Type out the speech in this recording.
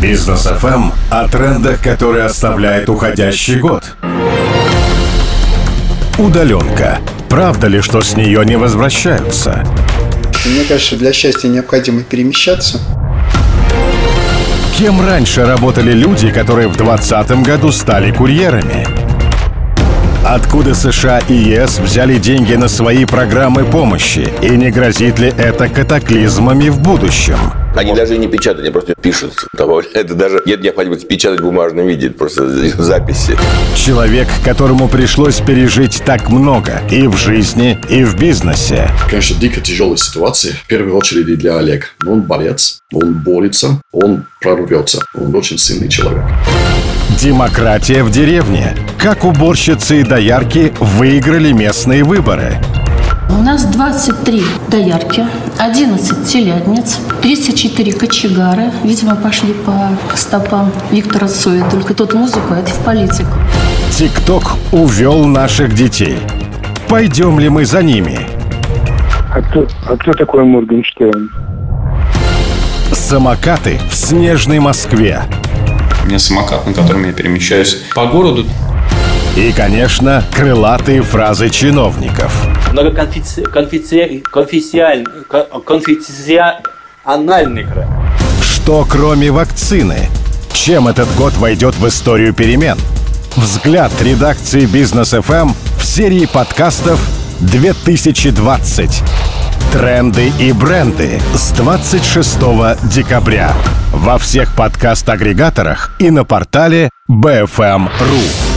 Бизнес FM о трендах, которые оставляет уходящий год. Удаленка. Правда ли, что с нее не возвращаются? Мне кажется, для счастья необходимо перемещаться. Кем раньше работали люди, которые в 2020 году стали курьерами? Откуда США и ЕС взяли деньги на свои программы помощи? И не грозит ли это катаклизмами в будущем? Они даже и не печатают, они просто пишут. Это даже нет необходимости печатать в бумажном виде, просто записи. Человек, которому пришлось пережить так много и в жизни, и в бизнесе. Конечно, дико тяжелая ситуация. В первую очередь для Олега. Он борец, он борется, он прорвется. Он очень сильный человек. Демократия в деревне. Как уборщицы и доярки выиграли местные выборы. У нас 23 доярки, 11 телятниц, 34 кочегары. Видимо, пошли по стопам Виктора Цоя. Только тот музыку, это в политику. ТикТок увел наших детей. Пойдем ли мы за ними? А кто, а кто такой Моргенштерн? Самокаты в снежной Москве. У меня самокат, на котором я перемещаюсь по городу. И, конечно, крылатые фразы чиновников. Конфессиональный. Что кроме вакцины? Чем этот год войдет в историю перемен? Взгляд редакции Бизнес FM в серии подкастов 2020. Тренды и бренды с 26 декабря во всех подкаст-агрегаторах и на портале BFM.ru.